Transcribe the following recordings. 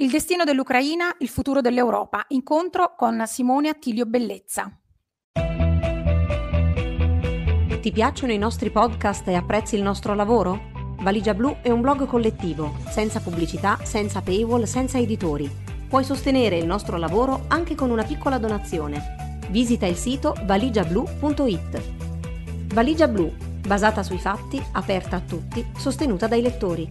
Il destino dell'Ucraina, il futuro dell'Europa. Incontro con Simone Attilio Bellezza. Ti piacciono i nostri podcast e apprezzi il nostro lavoro? Valigia Blu è un blog collettivo, senza pubblicità, senza paywall, senza editori. Puoi sostenere il nostro lavoro anche con una piccola donazione. Visita il sito valigiablu.it. Valigia Blu, basata sui fatti, aperta a tutti, sostenuta dai lettori.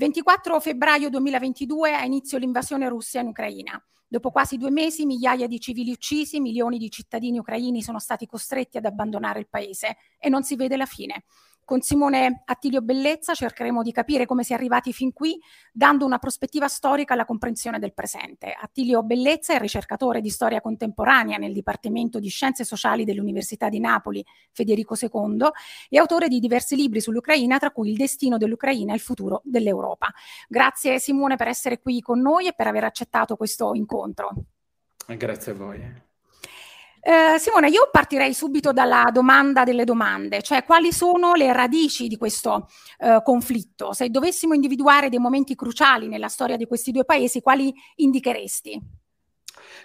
24 febbraio 2022 ha inizio l'invasione russa in Ucraina. Dopo quasi due mesi, migliaia di civili uccisi, milioni di cittadini ucraini sono stati costretti ad abbandonare il paese e non si vede la fine. Con Simone Attilio Bellezza cercheremo di capire come si è arrivati fin qui, dando una prospettiva storica alla comprensione del presente. Attilio Bellezza è ricercatore di storia contemporanea nel Dipartimento di Scienze Sociali dell'Università di Napoli Federico II e autore di diversi libri sull'Ucraina, tra cui Il destino dell'Ucraina e il futuro dell'Europa. Grazie Simone per essere qui con noi e per aver accettato questo incontro. Grazie a voi. Eh, Simone, io partirei subito dalla domanda delle domande, cioè quali sono le radici di questo eh, conflitto? Se dovessimo individuare dei momenti cruciali nella storia di questi due paesi, quali indicheresti?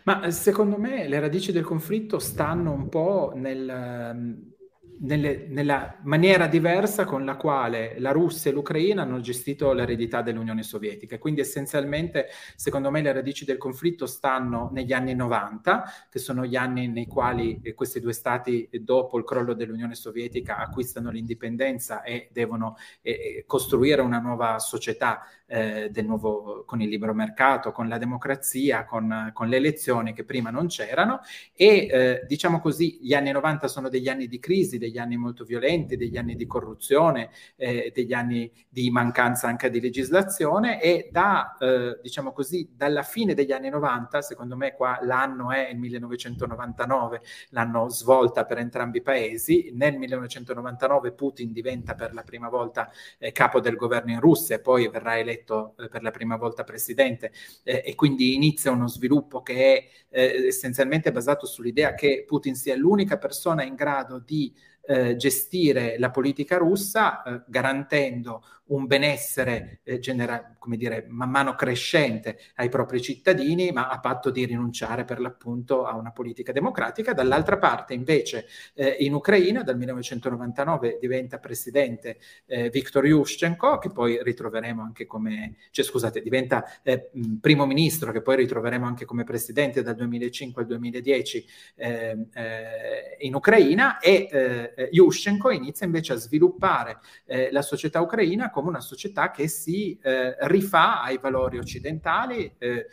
Ma eh, secondo me le radici del conflitto stanno un po' nel, ehm, nelle, nella maniera diversa con la quale la Russia e l'Ucraina hanno gestito l'eredità dell'Unione Sovietica. Quindi essenzialmente, secondo me, le radici del conflitto stanno negli anni 90, che sono gli anni nei quali eh, questi due stati, eh, dopo il crollo dell'Unione Sovietica, acquistano l'indipendenza e devono eh, eh costruire una nuova società eh, del nuovo, con il libero mercato, con la democrazia, con, con le elezioni che prima non c'erano. E eh, diciamo così, gli anni 90 sono degli anni di crisi, degli anni molto violenti, degli anni di corruzione, eh, degli anni di mancanza anche di legislazione e da, eh, diciamo così, dalla fine degli anni 90, secondo me qua l'anno è il 1999, l'anno svolta per entrambi i paesi, nel 1999 Putin diventa per la prima volta eh, capo del governo in Russia e poi verrà eletto eh, per la prima volta presidente eh, e quindi inizia uno sviluppo che è eh, essenzialmente basato sull'idea che Putin sia l'unica persona in grado di gestire la politica russa garantendo un benessere eh, genera- come dire, man mano crescente ai propri cittadini, ma a patto di rinunciare per l'appunto a una politica democratica. Dall'altra parte, invece, eh, in Ucraina dal 1999 diventa presidente eh, Viktor Yushchenko, che poi ritroveremo anche come, cioè scusate, diventa eh, primo ministro, che poi ritroveremo anche come presidente dal 2005 al 2010 ehm, eh, in Ucraina, e eh, Yushchenko inizia invece a sviluppare la società ucraina come una società che si eh, rifà ai valori occidentali, eh,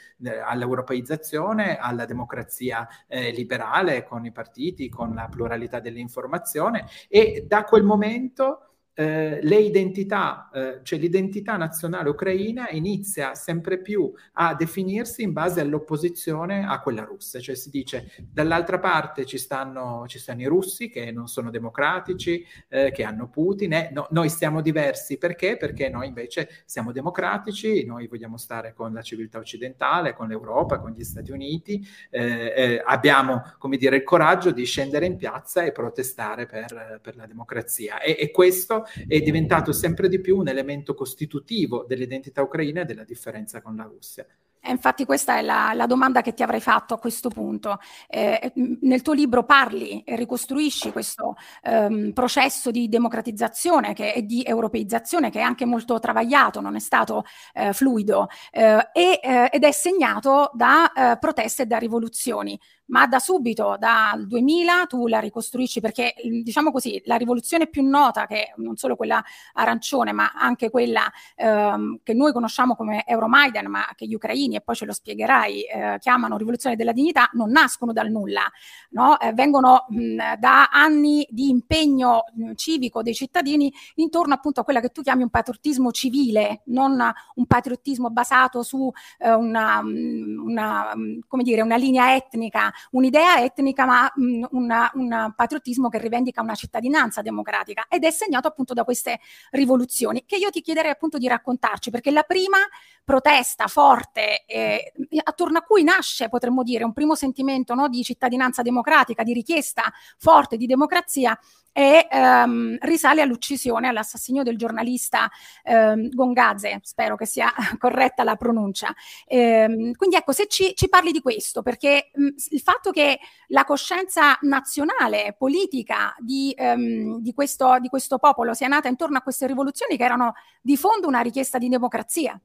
all'europeizzazione, alla democrazia eh, liberale con i partiti, con la pluralità dell'informazione e da quel momento eh, le identità, eh, cioè l'identità nazionale ucraina inizia sempre più a definirsi in base all'opposizione a quella russa, cioè si dice dall'altra parte ci stanno, ci stanno i russi che non sono democratici, eh, che hanno Putin, e no, noi siamo diversi. Perché? Perché noi invece siamo democratici, noi vogliamo stare con la civiltà occidentale, con l'Europa, con gli Stati Uniti, eh, eh, abbiamo come dire il coraggio di scendere in piazza e protestare per, per la democrazia. E, e questo è diventato sempre di più un elemento costitutivo dell'identità ucraina e della differenza con la Russia. E infatti questa è la, la, domanda che ti avrei fatto a questo punto. Eh, nel tuo libro parli e ricostruisci questo ehm, processo di democratizzazione e di europeizzazione che è anche molto travagliato, non è stato eh, fluido eh, e, eh, ed è segnato da eh, proteste e da rivoluzioni ma da subito, dal 2000, tu la ricostruisci perché, diciamo così, la rivoluzione più nota, che non solo quella arancione, ma anche quella ehm, che noi conosciamo come Euromaidan, ma che gli ucraini, e poi ce lo spiegherai, eh, chiamano rivoluzione della dignità, non nascono dal nulla, no? eh, vengono mh, da anni di impegno mh, civico dei cittadini intorno appunto a quella che tu chiami un patriottismo civile, non un patriottismo basato su eh, una, una, come dire, una linea etnica un'idea etnica, ma mh, una, un patriottismo che rivendica una cittadinanza democratica ed è segnato appunto da queste rivoluzioni che io ti chiederei appunto di raccontarci, perché la prima protesta forte eh, attorno a cui nasce, potremmo dire, un primo sentimento no, di cittadinanza democratica, di richiesta forte di democrazia, e ehm, risale all'uccisione, all'assassinio del giornalista ehm, Gongaze, spero che sia corretta la pronuncia. Ehm, quindi ecco, se ci, ci, parli di questo, perché mh, il fatto che la coscienza nazionale, politica di, ehm, di, questo, di questo popolo sia nata intorno a queste rivoluzioni che erano di fondo una richiesta di democrazia.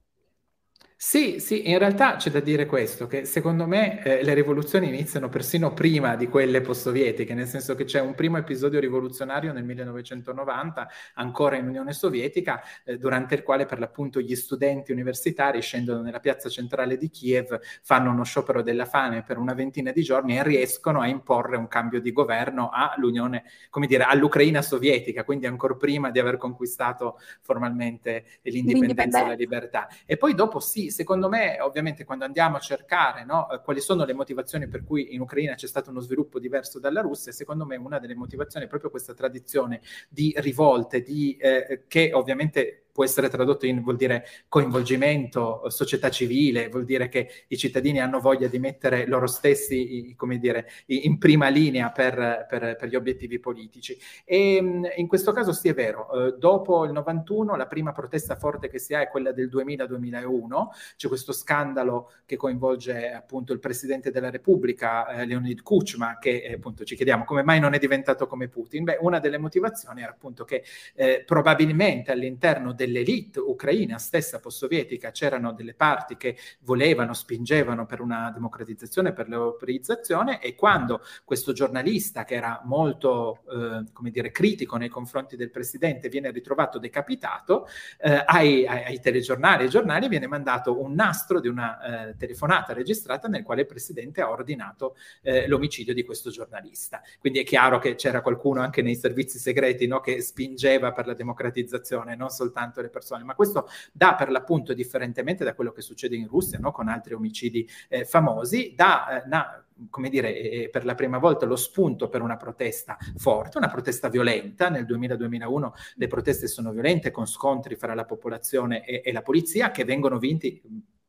Sì, sì, in realtà c'è da dire questo, che secondo me eh, le rivoluzioni iniziano persino prima di quelle post-sovietiche, nel senso che c'è un primo episodio rivoluzionario nel 1990, ancora in Unione Sovietica, eh, durante il quale per l'appunto gli studenti universitari scendono nella piazza centrale di Kiev, fanno uno sciopero della fame per una ventina di giorni e riescono a imporre un cambio di governo all'Unione, come dire, all'Ucraina sovietica, quindi ancora prima di aver conquistato formalmente l'indipendenza e la libertà. E poi dopo sì, secondo me, ovviamente, quando andiamo a cercare no, eh, quali sono le motivazioni per cui in Ucraina c'è stato uno sviluppo diverso dalla Russia, secondo me una delle motivazioni è proprio questa tradizione di rivolte, di, eh, che ovviamente può essere tradotto in vuol dire coinvolgimento, società civile, vuol dire che i cittadini hanno voglia di mettere loro stessi, come dire, in prima linea per, per, per gli obiettivi politici. E in questo caso sì è vero, eh, dopo il 91 la prima protesta forte che si ha è quella del 2000-2001, c'è questo scandalo che coinvolge appunto il Presidente della Repubblica, eh, Leonid Kuchma, che eh, appunto ci chiediamo come mai non è diventato come Putin. Beh, una delle motivazioni era appunto che eh, probabilmente all'interno del dell'elite ucraina stessa post-sovietica c'erano delle parti che volevano, spingevano per una democratizzazione, per l'europeizzazione e quando questo giornalista che era molto, eh, come dire, critico nei confronti del presidente viene ritrovato decapitato, eh, ai, ai, ai, telegiornali e giornali viene mandato un nastro di una eh, telefonata registrata nel quale il presidente ha ordinato eh, l'omicidio di questo giornalista. Quindi è chiaro che c'era qualcuno anche nei servizi segreti no, che spingeva per la democratizzazione, non soltanto tanto le persone, ma questo dà per l'appunto, differentemente da quello che succede in Russia, no? con altri omicidi eh, famosi, dà, eh, na, come dire, eh, per la prima volta lo spunto per una protesta forte, una protesta violenta. Nel 2000-2001 le proteste sono violente con scontri fra la popolazione e, e la polizia che vengono vinti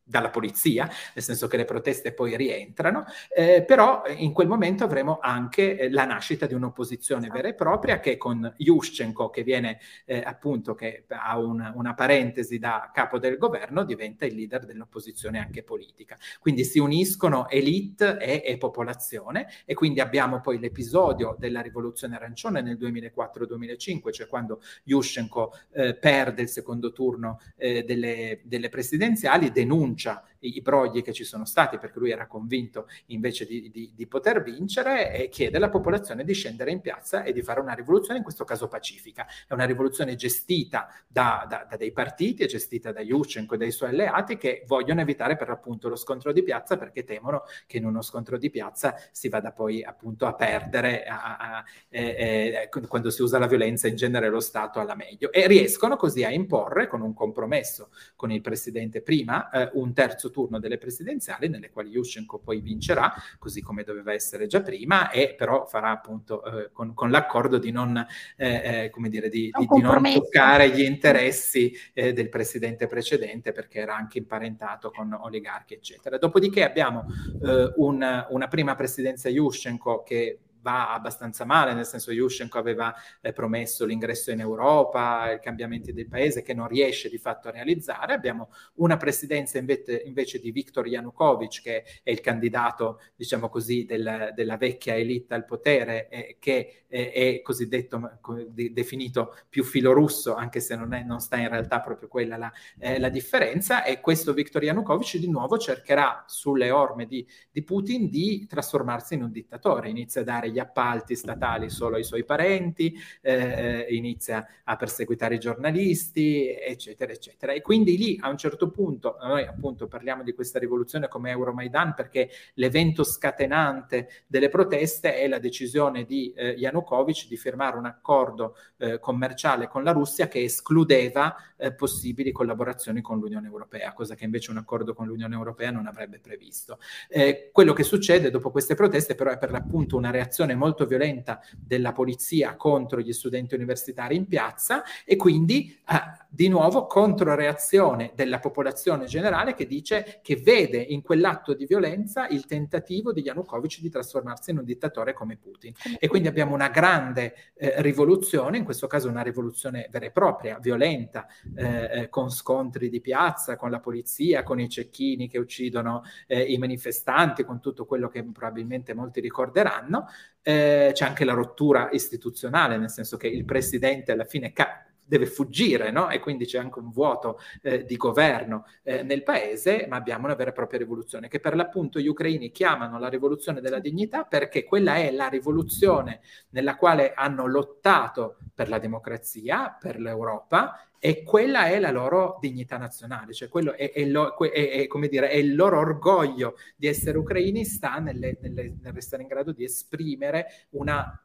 dalla polizia, nel senso che le proteste poi rientrano, eh, però in quel momento avremo anche eh, la nascita di un'opposizione vera e propria che con Yushchenko, che viene eh, appunto, che ha un, una parentesi da capo del governo, diventa il leader dell'opposizione anche politica. Quindi si uniscono elite e, e popolazione e quindi abbiamo poi l'episodio della rivoluzione arancione nel 2004-2005, cioè quando Yushchenko eh, perde il secondo turno eh, delle, delle presidenziali, denuncia denuncia i, brogli che ci sono stati perché lui era convinto invece di, di, di, poter vincere e chiede alla popolazione di scendere in piazza e di fare una rivoluzione, in questo caso pacifica. È una rivoluzione gestita da, da, da dei partiti, è gestita da Yushchenko e dai suoi alleati che vogliono evitare per l'appunto lo scontro di piazza perché temono che in uno scontro di piazza si vada poi appunto a perdere a, a, eh, eh, quando si usa la violenza in genere lo Stato alla meglio e riescono così a imporre con un compromesso con il presidente prima eh, un un terzo turno delle presidenziali nelle quali Yushchenko poi vincerà, così come doveva essere già prima, e però farà appunto eh, con, con, l'accordo di non, eh, eh come dire, di, di, di non toccare gli interessi eh, del presidente precedente perché era anche imparentato con oligarchi, eccetera. Dopodiché abbiamo eh, un, una prima presidenza Yushchenko che va abbastanza male, nel senso Yushchenko aveva eh, promesso l'ingresso in Europa, i cambiamenti del paese che non riesce di fatto a realizzare. Abbiamo una presidenza invece, invece di Viktor Yanukovych, che è il candidato, diciamo così, del, della vecchia elite al potere, eh, che eh, è cosiddetto, de, definito più filorusso, anche se non, è, non, sta in realtà proprio quella la, eh, la differenza, e questo Viktor Yanukovych di nuovo cercherà sulle orme di, di Putin di trasformarsi in un dittatore, inizia a dare gli gli appalti statali solo ai suoi parenti, eh, eh, inizia a perseguitare i giornalisti, eccetera, eccetera. E quindi lì a un certo punto, noi appunto parliamo di questa rivoluzione come Euromaidan perché l'evento scatenante delle proteste è la decisione di eh, Yanukovych di firmare un accordo eh, commerciale con la Russia che escludeva eh, possibili collaborazioni con l'Unione Europea, cosa che invece un accordo con l'Unione Europea non avrebbe previsto. Eh, quello che succede dopo queste proteste però è per l'appunto una reazione molto violenta della polizia contro gli studenti universitari in piazza e quindi eh, di nuovo controreazione della popolazione generale che dice che vede in quell'atto di violenza il tentativo di Yanukovych di trasformarsi in un dittatore come Putin. E quindi abbiamo una grande eh, rivoluzione, in questo caso una rivoluzione vera e propria, violenta, eh, eh con scontri di piazza, con la polizia, con i cecchini che uccidono eh, i manifestanti, con tutto quello che probabilmente molti ricorderanno. Eh, c'è anche la rottura istituzionale, nel senso che il presidente alla fine ca- deve fuggire, no? E quindi c'è anche un vuoto eh, di governo eh, nel paese, ma abbiamo una vera e propria rivoluzione, che per l'appunto gli ucraini chiamano la rivoluzione della dignità perché quella è la rivoluzione nella quale hanno lottato per la democrazia, per l'Europa, e quella è la loro dignità nazionale, cioè quello è, è, lo, è, è come dire, il loro orgoglio di essere ucraini sta nelle, nelle, nel restare in grado di esprimere una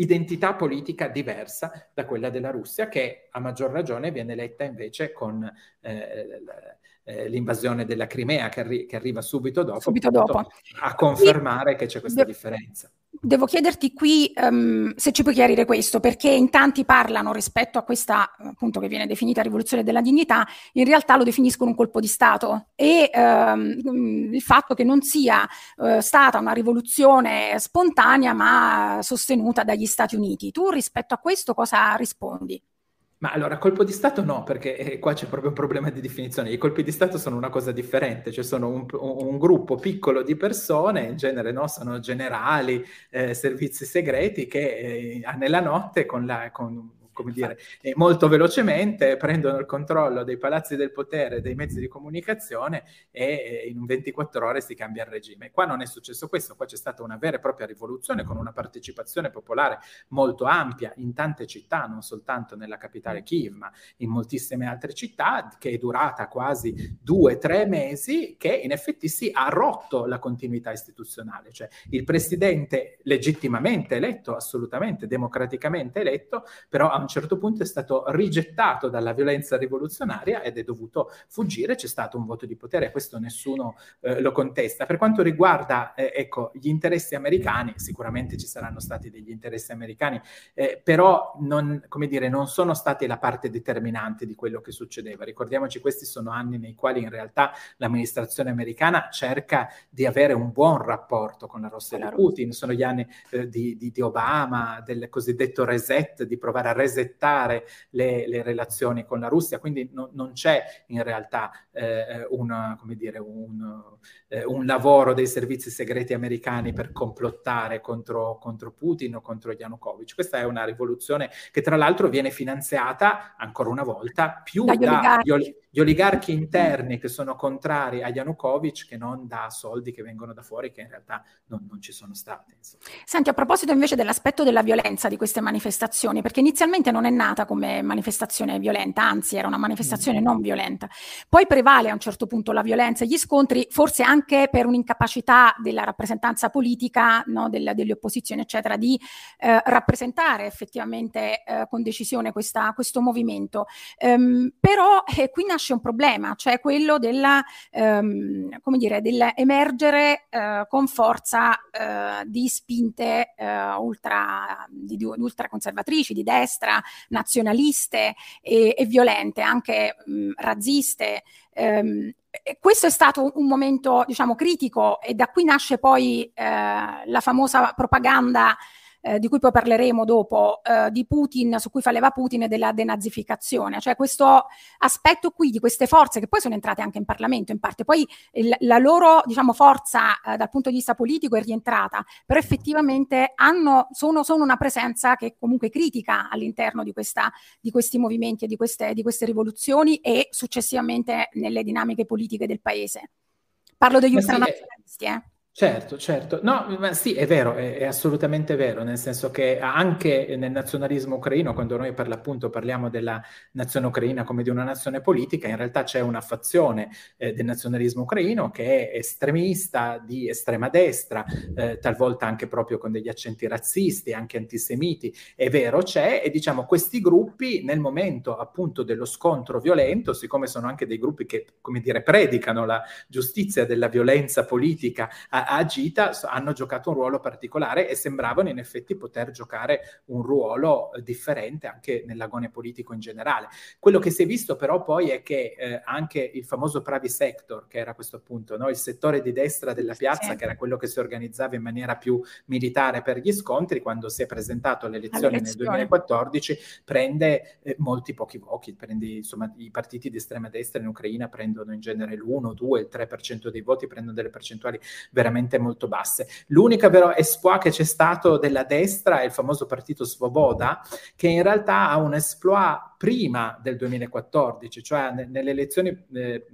identità politica diversa da quella della Russia, che a maggior ragione viene letta invece con eh, eh l'invasione della Crimea che, arri- che, arriva subito dopo, subito dopo. a confermare che c'è questa differenza. Devo chiederti qui um, se ci puoi chiarire questo, perché in tanti parlano rispetto a questa, appunto, che viene definita rivoluzione della dignità, in realtà lo definiscono un colpo di Stato e um, il fatto che non sia uh, stata una rivoluzione spontanea ma sostenuta dagli Stati Uniti. Tu rispetto a questo cosa rispondi? Ma allora, colpo di Stato no, perché eh, qua c'è proprio un problema di definizione. I colpi di Stato sono una cosa differente, cioè sono un, un gruppo piccolo di persone, in genere no, sono generali, eh, servizi segreti, che eh, nella notte con, la, con come dire, eh, molto velocemente prendono il controllo dei palazzi del potere, dei mezzi di comunicazione e eh, in 24 ore si cambia il regime. Qua non è successo questo, qua c'è stata una vera e propria rivoluzione con una partecipazione popolare molto ampia in tante città, non soltanto nella capitale Kiev, ma in moltissime altre città, che è durata quasi due, tre mesi, che in effetti si ha rotto la continuità istituzionale, cioè il presidente legittimamente eletto, assolutamente democraticamente eletto, però a un certo punto è stato rigettato dalla violenza rivoluzionaria ed è dovuto fuggire, c'è stato un voto di potere, questo nessuno eh, lo contesta. Per quanto riguarda eh, ecco, gli interessi americani, sicuramente ci saranno stati degli interessi americani, eh, però non, come dire, non sono stati la parte determinante di quello che succedeva. Ricordiamoci, questi sono anni nei quali in realtà l'amministrazione americana cerca di avere un buon rapporto con la Russia di Putin, sono gli anni eh, di, di, di Obama, del cosiddetto reset, di provare a reset resettare le, le relazioni con la Russia, quindi no, non c'è in realtà eh, una, dire, un, eh, un, lavoro dei servizi segreti americani per complottare contro, contro Putin o contro Yanukovych. Questa è una rivoluzione che tra l'altro viene finanziata ancora una volta più dagli da, gli oligarchi interni che sono contrari a Yanukovych che non da soldi che vengono da fuori che in realtà non, non ci sono stati. Insomma. Senti, a proposito invece dell'aspetto della violenza di queste manifestazioni, perché inizialmente non è nata come manifestazione violenta, anzi era una manifestazione mm. non violenta, poi prevale a un certo punto la violenza e gli scontri, forse anche per un'incapacità della rappresentanza politica, no, della, delle opposizioni, eccetera, di eh, rappresentare effettivamente eh, con decisione questa, questo movimento. Um, però eh, qui nasce un problema, cioè quello della, ehm, come dire, dell'emergere eh, con forza eh, di spinte eh, ultra, di, di ultraconservatrici, di destra, nazionaliste e, e violente, anche mh, razziste. Ehm, questo è stato un momento, diciamo, critico e da qui nasce poi eh, la famosa propaganda eh, di cui poi parleremo dopo, eh, di Putin, su cui fa leva Putin e della denazificazione, cioè questo aspetto qui di queste forze che poi sono entrate anche in Parlamento in parte, poi il, la loro diciamo, forza eh, dal punto di vista politico è rientrata, però effettivamente hanno, sono, sono una presenza che comunque critica all'interno di, questa, di questi movimenti e di queste, di queste rivoluzioni e successivamente nelle dinamiche politiche del paese. Parlo degli ultranazionalisti, eh. Certo, certo. No, ma sì, è vero, è, è, assolutamente vero, nel senso che anche nel nazionalismo ucraino, quando noi per l'appunto parliamo della nazione ucraina come di una nazione politica, in realtà c'è una fazione eh, del nazionalismo ucraino che è estremista, di estrema destra, eh, talvolta anche proprio con degli accenti razzisti, anche antisemiti. È vero, c'è, e diciamo questi gruppi nel momento appunto dello scontro violento, siccome sono anche dei gruppi che, come dire, predicano la giustizia della violenza politica, a Gita hanno giocato un ruolo particolare e sembravano in effetti poter giocare un ruolo eh, differente anche nell'agone politico in generale. Quello che si è visto però poi è che eh, anche il famoso Pravi Sector, che era questo appunto no? il settore di destra della piazza, sì. che era quello che si organizzava in maniera più militare per gli scontri, quando si è presentato alle elezioni nel 2014, prende eh, molti pochi voti, prende, insomma i partiti di estrema destra in Ucraina prendono in genere l'1, 2, il 3% dei voti, prendono delle percentuali veramente veramente molto basse. L'unica però esploit che c'è stato della destra è il famoso partito Svoboda, che in realtà ha un esploit prima del 2014, cioè ne, nelle elezioni eh,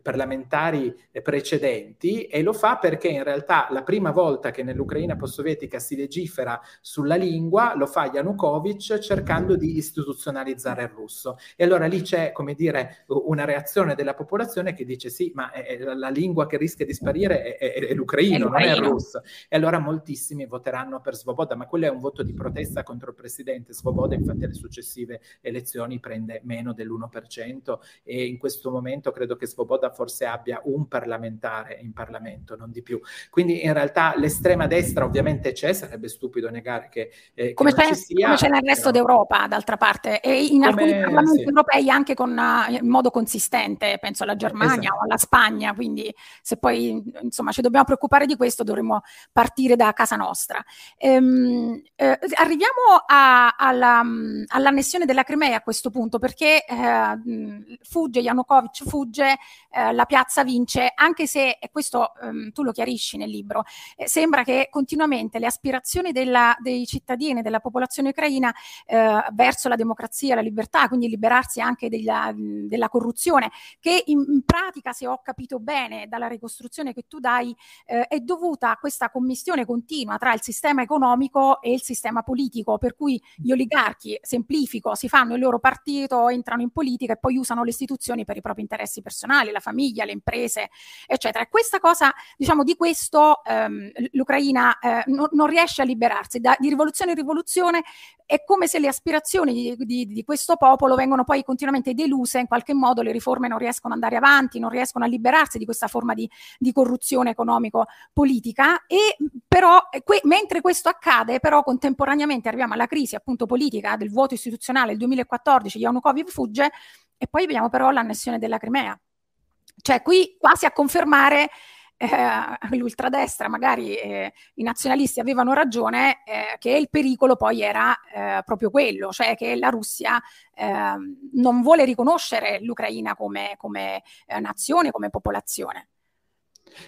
parlamentari precedenti, e lo fa perché in realtà la prima volta che nell'Ucraina post-sovietica si legifera sulla lingua lo fa Yanukovych cercando di istituzionalizzare il russo. E allora lì c'è, come dire, una reazione della popolazione che dice sì, ma è, è la lingua che rischia di sparire è, è, è l'ucraino, non è il russo. E allora moltissimi voteranno per Svoboda, ma quello è un voto di protesta contro il presidente Svoboda, infatti alle successive elezioni elezioni prende meno dell'1% e in questo momento credo che Svoboda forse abbia un parlamentare in Parlamento, non di più. Quindi in realtà l'estrema destra ovviamente c'è, sarebbe stupido negare che, eh, come, che c'è, sia, come c'è nel resto però... d'Europa d'altra parte e in come, alcuni parlamenti sì. europei anche con, uh, in modo consistente, penso alla Germania esatto. o alla Spagna, quindi se poi insomma ci dobbiamo preoccupare di questo dovremmo partire da casa nostra. Ehm, eh, arriviamo a, alla, all'annessione della Crimea questo punto, perché eh, fugge, Yanukovych fugge, eh, la piazza vince, anche se, e questo ehm, tu lo chiarisci nel libro, eh, sembra che continuamente le aspirazioni della, dei cittadini, della popolazione ucraina eh, verso la democrazia, la libertà, quindi liberarsi anche della, della corruzione, che in, in, pratica, se ho capito bene dalla ricostruzione che tu dai, eh, è dovuta a questa commissione continua tra il sistema economico e il sistema politico, per cui gli oligarchi, semplifico, si fanno i loro partito, entrano in politica e poi usano le istituzioni per i propri interessi personali, la famiglia, le imprese, eccetera. E questa cosa, diciamo, di questo ehm, l'Ucraina eh, no, non riesce a liberarsi. Da, di rivoluzione in rivoluzione è come se le aspirazioni di, di, di, questo popolo vengono poi continuamente deluse, in qualche modo le riforme non riescono ad andare avanti, non riescono a liberarsi di questa forma di, di corruzione economico-politica e però que, mentre questo accade, però contemporaneamente arriviamo alla crisi appunto politica del voto istituzionale del 2014 2014 Yanukovych fugge e poi vediamo però l'annessione della Crimea. Cioè qui quasi a confermare eh, l'ultradestra, magari eh, i nazionalisti avevano ragione, eh, che il pericolo poi era eh, proprio quello, cioè che la Russia ehm, non vuole riconoscere l'Ucraina come, come eh, nazione, come popolazione.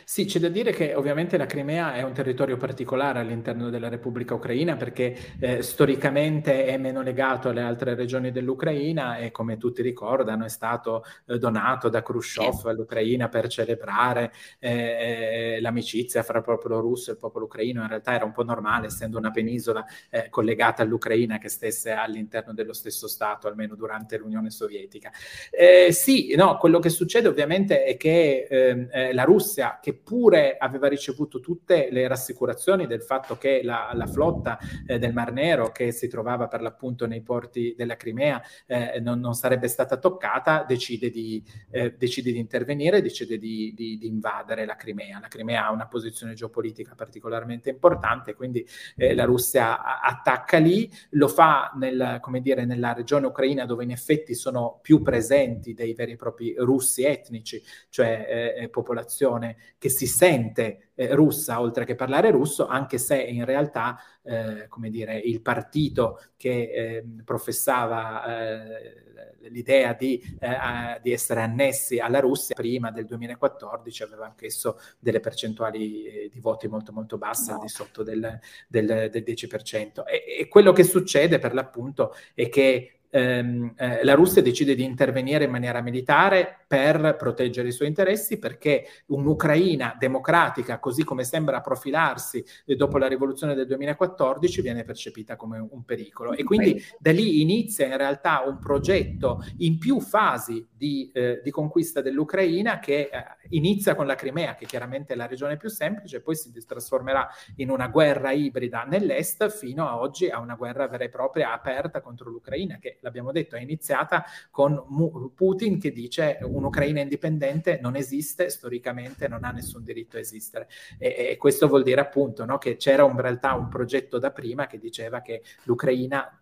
Sì, c'è da dire che ovviamente la Crimea è un territorio particolare all'interno della Repubblica Ucraina perché eh, storicamente è meno legato alle altre regioni dell'Ucraina e come tutti ricordano è stato eh, donato da Khrushchev all'Ucraina per celebrare eh, l'amicizia fra il popolo russo e il popolo ucraino. In realtà era un po' normale essendo una penisola eh, collegata all'Ucraina che stesse all'interno dello stesso Stato, almeno durante l'Unione Sovietica. Eh, sì, no, quello che succede ovviamente è che ehm, eh, la Russia che pure aveva ricevuto tutte le rassicurazioni del fatto che la, la flotta eh, del Mar Nero, che si trovava per l'appunto nei porti della Crimea, eh, non, non, sarebbe stata toccata, decide di, eh, decide di intervenire, decide di, di, di, invadere la Crimea. La Crimea ha una posizione geopolitica particolarmente importante, quindi eh, la Russia attacca lì, lo fa nel, dire, nella regione ucraina dove in effetti sono più presenti dei veri e propri russi etnici, cioè eh, eh, popolazione che si sente eh, russa oltre che parlare russo, anche se in realtà, eh, come dire, il partito che eh, professava eh, l'idea di, eh, di, essere annessi alla Russia prima del 2014 aveva anch'esso delle percentuali eh, di voti molto molto basse, no. di sotto del, del, del 10%. E, e quello che succede per l'appunto è che ehm, eh, la Russia decide di intervenire in maniera militare per proteggere i suoi interessi perché un'Ucraina democratica, così come sembra profilarsi dopo la rivoluzione del 2014, viene percepita come un pericolo. E quindi da lì inizia in realtà un progetto in più fasi di, eh, di conquista dell'Ucraina che eh, inizia con la Crimea, che chiaramente è la regione più semplice, poi si trasformerà in una guerra ibrida nell'est fino a oggi a una guerra vera e propria aperta contro l'Ucraina, che l'abbiamo detto è iniziata con Putin che dice un'Ucraina indipendente non esiste, storicamente non ha nessun diritto a esistere. E, e questo vuol dire appunto no, che c'era in realtà un progetto da prima che diceva che l'Ucraina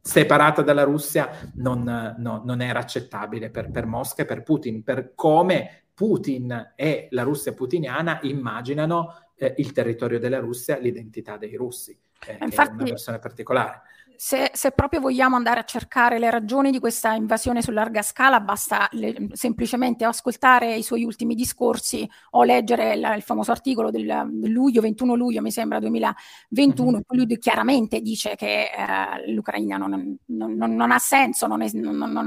separata dalla Russia non, no, non era accettabile per, per Mosca e per Putin, per come Putin e la Russia putiniana immaginano eh, il territorio della Russia, l'identità dei russi, eh, Infatti, è una versione particolare. Se, se, proprio vogliamo andare a cercare le ragioni di questa invasione su larga scala, basta le, semplicemente ascoltare i suoi ultimi discorsi o leggere il, il famoso articolo del, luglio, 21 luglio, mi sembra 2021, mm-hmm. lui chiaramente dice che eh, l'Ucraina non, non, non, non, ha senso, non, è,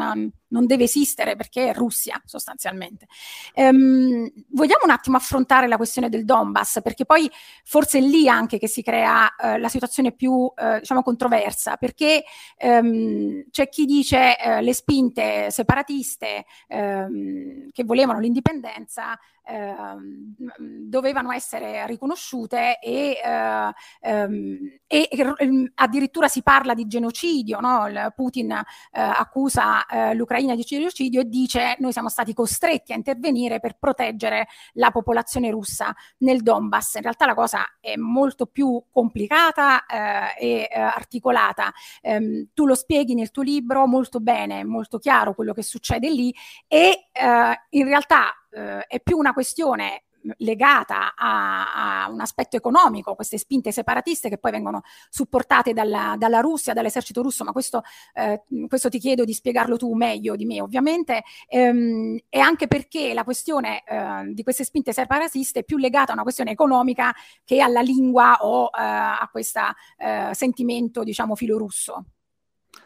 ha, non, deve esistere perché è Russia sostanzialmente. Ehm, vogliamo un attimo affrontare la questione del Donbass, perché poi forse è lì anche che si crea eh, la situazione più eh, diciamo controversa perché ehm, c'è chi dice eh, le spinte separatiste ehm, che volevano l'indipendenza Ehm, dovevano essere riconosciute e, eh, ehm, e, e, addirittura si parla di genocidio, no? Putin eh, accusa eh, l'Ucraina di genocidio e dice noi siamo stati costretti a intervenire per proteggere la popolazione russa nel Donbass. In realtà la cosa è molto più complicata eh, e eh, articolata. Ehm, tu lo spieghi nel tuo libro molto bene, molto chiaro quello che succede lì e eh, in realtà eh, è più una questione legata a, a, un aspetto economico, queste spinte separatiste che poi vengono supportate dalla, dalla Russia, dall'esercito russo, ma questo, eh, questo, ti chiedo di spiegarlo tu meglio di me ovviamente, ehm, e anche perché la questione eh, di queste spinte separatiste è più legata a una questione economica che alla lingua o eh, a questo eh, sentimento, diciamo, filorusso.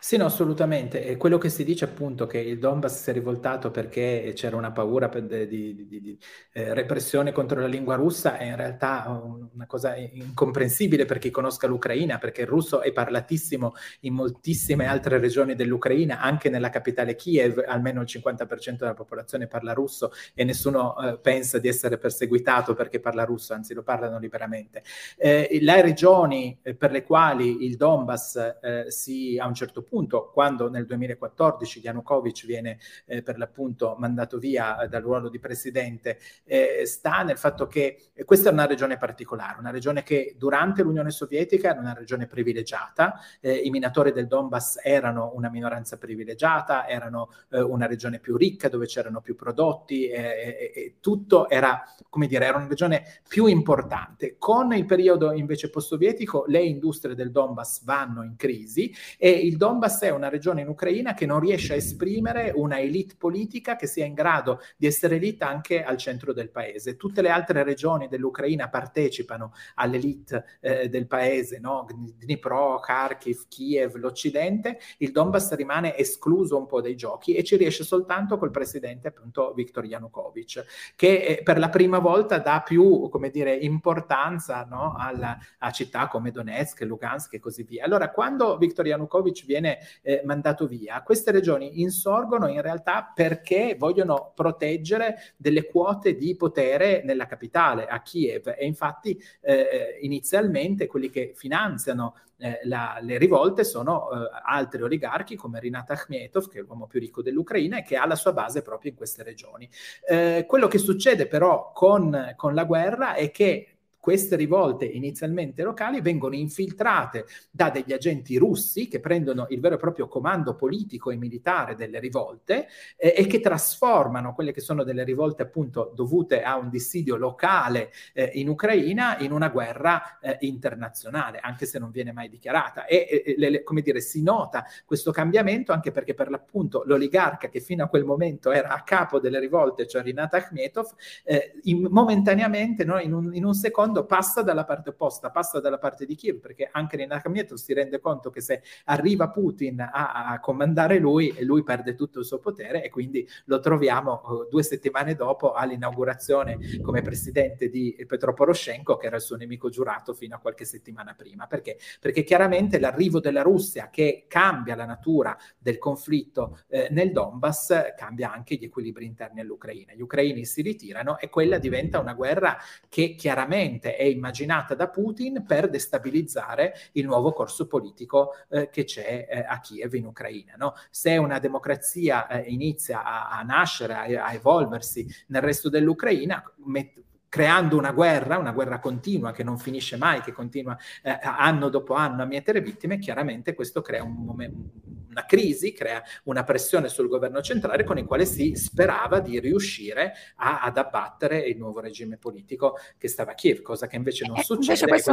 Sì, no, assolutamente. E quello che si dice appunto che il Donbass si è rivoltato perché c'era una paura de, di, di, di eh, repressione contro la lingua russa è in realtà una cosa incomprensibile per chi conosca l'Ucraina, perché il russo è parlatissimo in moltissime altre regioni dell'Ucraina, anche nella capitale Kiev, almeno il 50% della popolazione parla russo e nessuno eh, pensa di essere perseguitato perché parla russo, anzi lo parlano liberamente. Eh, le regioni eh, per le quali il Donbass eh, si a un certo punto punto, quando nel 2014 Yanukovych viene eh, per l'appunto mandato via eh, dal ruolo di presidente, eh, sta nel fatto che questa è una regione particolare, una regione che durante l'Unione Sovietica era una regione privilegiata, eh, i minatori del Donbass erano una minoranza privilegiata, erano eh, una regione più ricca dove c'erano più prodotti e tutto era, come dire, era una regione più importante. Con il periodo invece post-sovietico le industrie del Donbass vanno in crisi e il Donbass Donbass è una regione in Ucraina che non riesce a esprimere una elite politica che sia in grado di essere elite anche al centro del paese. Tutte le altre regioni dell'Ucraina partecipano all'elite eh, del paese, no? Dnipro, Kharkiv, Kiev, l'Occidente. Il Donbass rimane escluso un po' dai giochi e ci riesce soltanto col presidente appunto Viktor Yanukovych, che eh, per la prima volta dà più, come dire, importanza no? Alla, a città come Donetsk, Lugansk e così via. Allora, quando Viktor Yanukovych viene viene eh, mandato via. Queste regioni insorgono in realtà perché vogliono proteggere delle quote di potere nella capitale, a Kiev, e infatti eh, inizialmente quelli che finanziano eh, la, le rivolte sono eh, altri oligarchi come Rinat Akhmetov, che è l'uomo più ricco dell'Ucraina e che ha la sua base proprio in queste regioni. Eh, quello che succede però con, con la guerra è che queste rivolte inizialmente locali vengono infiltrate da degli agenti russi che prendono il vero e proprio comando politico e militare delle rivolte eh, e che trasformano quelle che sono delle rivolte appunto dovute a un dissidio locale eh, in Ucraina in una guerra eh, internazionale, anche se non viene mai dichiarata. E le, le, come dire, si nota questo cambiamento anche perché per l'appunto l'oligarca che fino a quel momento era a capo delle rivolte, cioè Rinat Akhmetov, eh, in, momentaneamente no, in, un, in un secondo modo passa dalla parte opposta, passa dalla parte di Kiev, perché anche Nina Akhmetov si rende conto che se arriva Putin a, a, comandare lui, lui perde tutto il suo potere e quindi lo troviamo uh, due settimane dopo all'inaugurazione come presidente di Petro Poroshenko, che era il suo nemico giurato fino a qualche settimana prima. Perché? Perché chiaramente l'arrivo della Russia che cambia la natura del conflitto eh, nel Donbass cambia anche gli equilibri interni all'Ucraina. Gli ucraini si ritirano e quella diventa una guerra che chiaramente è immaginata da Putin per destabilizzare il nuovo corso politico eh, che c'è eh, a Kiev in Ucraina. No? Se una democrazia eh, inizia a, a nascere, a, a, evolversi nel resto dell'Ucraina, met- creando una guerra, una guerra continua che non finisce mai, che continua eh, anno dopo anno a mietere vittime, chiaramente questo crea un momento, una crisi, crea una pressione sul governo centrale con il quale si sperava di riuscire a, ad abbattere il nuovo regime politico che stava a Kiev, cosa che invece non eh, succede. Invece questo,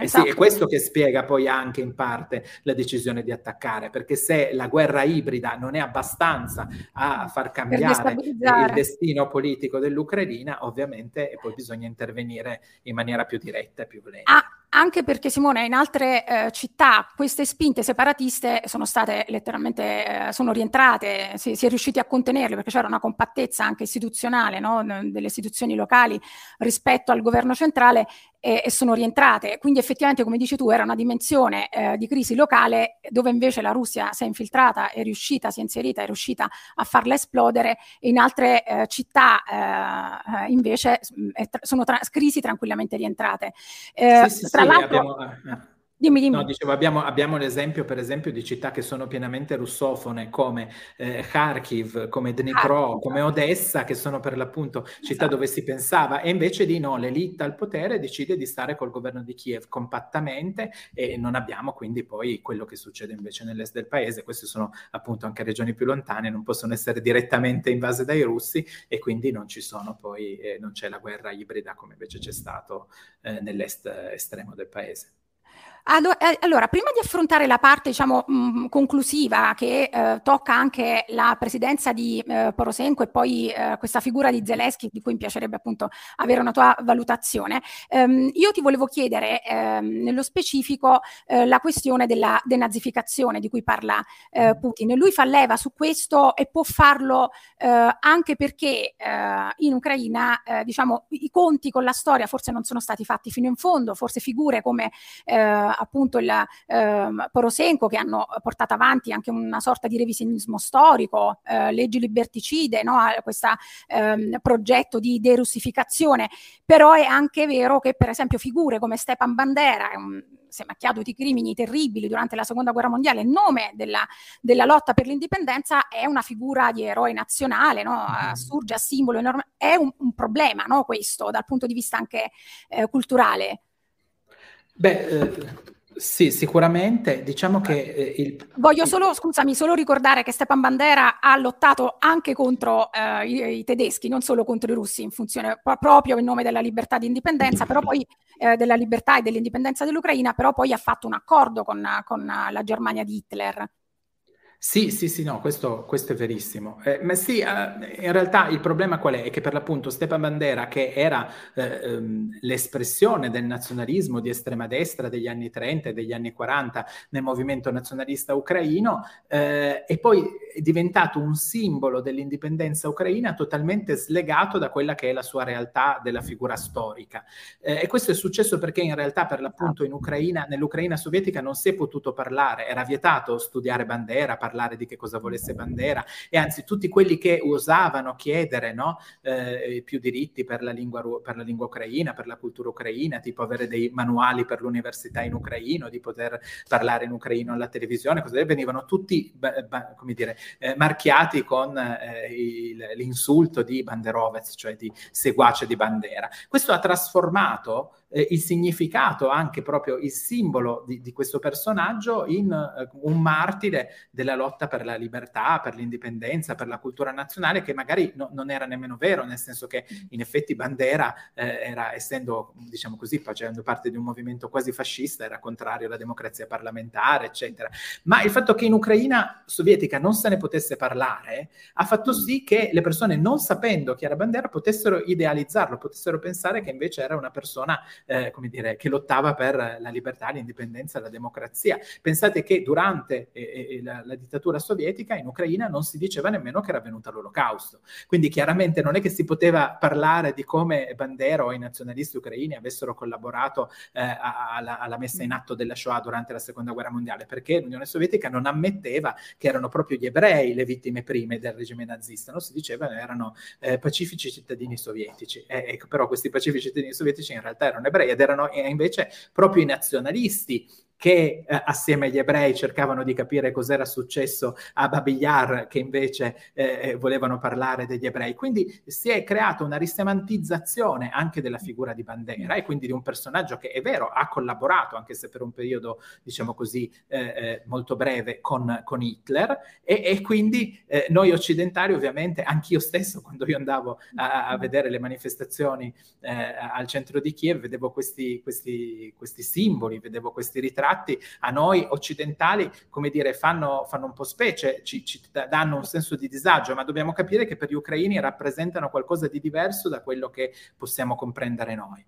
eh sì, è esatto. questo che spiega poi anche in parte la decisione di attaccare, perché se la guerra ibrida non è abbastanza a far cambiare il destino politico dell'Ucraina, ovviamente poi bisogna intervenire in maniera più diretta e più violenta. Ah, anche perché Simone in altre eh, città queste spinte separatiste sono state letteralmente, eh, sono rientrate, si, si, è riusciti a contenerle perché c'era una compattezza anche istituzionale no? delle istituzioni locali rispetto al governo centrale e, e, sono rientrate. Quindi effettivamente, come dici tu, era una dimensione eh, di crisi locale dove invece la Russia si è infiltrata, è riuscita, si è inserita, è riuscita a farla esplodere e in altre eh, città eh, eh invece mh, tra- sono tra- crisi tranquillamente rientrate. Eh, sì, sì, tra sì, l'altro... Abbiamo, eh, Dimmi, dimmi. No, dicevo, abbiamo, abbiamo, l'esempio, per esempio, di città che sono pienamente russofone, come eh, Kharkiv, come Dnipro, Kharkiv. come Odessa, che sono per l'appunto città esatto. dove si pensava, e invece di no, l'elite al potere decide di stare col governo di Kiev compattamente e non abbiamo quindi poi quello che succede invece nell'est del paese. Queste sono appunto anche regioni più lontane, non possono essere direttamente invase dai russi e quindi non ci sono poi, eh, non c'è la guerra ibrida come invece c'è stato eh, nell'est estremo del paese. Eh, allora, prima di affrontare la parte, diciamo, mh, mm, conclusiva che eh, tocca anche la presidenza di eh, Porosenko e poi eh, questa figura di Zelensky, di cui mi piacerebbe appunto avere una tua valutazione, ehm, io ti volevo chiedere ehm, nello specifico eh, la questione della denazificazione di cui parla eh, Putin. Lui fa leva su questo e può farlo anche perché in Ucraina, diciamo, i conti con la storia forse non sono stati fatti fino in fondo, forse figure come appunto il eh, Porosenko che hanno portato avanti anche una sorta di revisionismo storico, eh, leggi liberticide, no? questo ehm, progetto di derussificazione, però è anche vero che per esempio figure come Stepan Bandera, un, si è macchiato di crimini terribili durante la seconda guerra mondiale in nome della, della lotta per l'indipendenza, è una figura di eroe nazionale, no? Mm-hmm. assurge a simbolo enorme, è un, un problema no? questo dal punto di vista anche eh, culturale. Beh, eh, sì, sicuramente. Diciamo che eh, il... Voglio solo, scusami, solo ricordare che Stepan Bandera ha lottato anche contro eh, i, i, tedeschi, non solo contro i russi, in funzione proprio in nome della libertà di indipendenza, però poi eh, della libertà e dell'indipendenza dell'Ucraina, però poi ha fatto un accordo con, con la Germania di Hitler. Sì, sì, sì, no, questo, questo è verissimo. Eh, ma sì, eh, in realtà il problema qual è? È che per l'appunto Stepan Bandera, che era eh, ehm, l'espressione del nazionalismo di estrema destra degli anni 30 e degli anni 40 nel movimento nazionalista ucraino, eh, è poi diventato un simbolo dell'indipendenza ucraina totalmente slegato da quella che è la sua realtà della figura storica. Eh, e questo è successo perché in realtà per l'appunto in Ucraina, nell'Ucraina sovietica non si è potuto parlare, era vietato studiare Bandera, di che cosa volesse Bandera e anzi tutti quelli che osavano chiedere no, eh, più diritti per la, lingua, per la lingua ucraina, per la cultura ucraina, tipo avere dei manuali per l'università in ucraino, di poter parlare in ucraino alla televisione, così venivano tutti ba, ba, come dire, eh, marchiati con eh, il, l'insulto di Banderovez, cioè di seguace di Bandera. Questo ha trasformato eh, il significato, anche proprio il simbolo di, di questo personaggio in eh, un martire della lotta per la libertà, per l'indipendenza, per la cultura nazionale, che magari no, non era nemmeno vero, nel senso che in effetti Bandera eh, era, essendo, diciamo così, facendo parte di un movimento quasi fascista, era contrario alla democrazia parlamentare, eccetera. Ma il fatto che in Ucraina sovietica non se ne potesse parlare ha fatto sì che le persone, non sapendo chi era Bandera, potessero idealizzarlo, potessero pensare che invece era una persona, eh, come dire, che lottava per la libertà, l'indipendenza, la democrazia. Pensate che durante eh, eh, la, la dittatura sovietica in Ucraina non si diceva nemmeno che era venuta l'olocausto. Quindi chiaramente non è che si poteva parlare di come Bandera o i nazionalisti ucraini avessero collaborato eh, alla, alla, messa in atto della Shoah durante la seconda guerra mondiale, perché l'Unione Sovietica non ammetteva che erano proprio gli ebrei le vittime prime del regime nazista, no? si diceva erano eh, pacifici cittadini sovietici. Eh, ecco, però questi pacifici cittadini sovietici in realtà erano ebrei ed erano eh, invece proprio i nazionalisti che eh, assieme agli ebrei cercavano di capire cos'era successo a Babi che invece eh, eh, volevano parlare degli ebrei. Quindi si è creata una risemantizzazione anche della figura di Bandera e quindi di un personaggio che è vero, ha collaborato, anche se per un periodo, diciamo così, eh, eh molto breve con, con Hitler e, e quindi eh, noi occidentali ovviamente, anch'io stesso quando io andavo a, a vedere le manifestazioni al centro di Kiev, vedevo questi, questi, questi simboli, vedevo questi ritratti tratti a noi occidentali, come dire, fanno, fanno un po' specie, ci, ci, danno un senso di disagio, ma dobbiamo capire che per gli ucraini rappresentano qualcosa di diverso da quello che possiamo comprendere noi.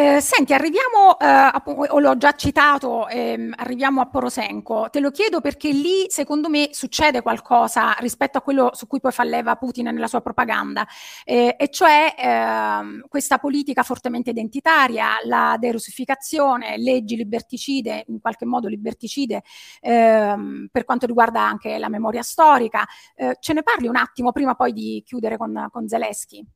Eh, senti, arriviamo, eh, o l'ho già citato, ehm, arriviamo a Porosenko. Te lo chiedo perché lì, secondo me, succede qualcosa rispetto a quello su cui poi fa leva Putin nella sua propaganda, eh, e cioè ehm, questa politica fortemente identitaria, la derussificazione, leggi liberticide, in qualche modo liberticide, ehm, per quanto riguarda anche la memoria storica. Eh, ce ne parli un attimo prima poi di chiudere con, con Zelensky?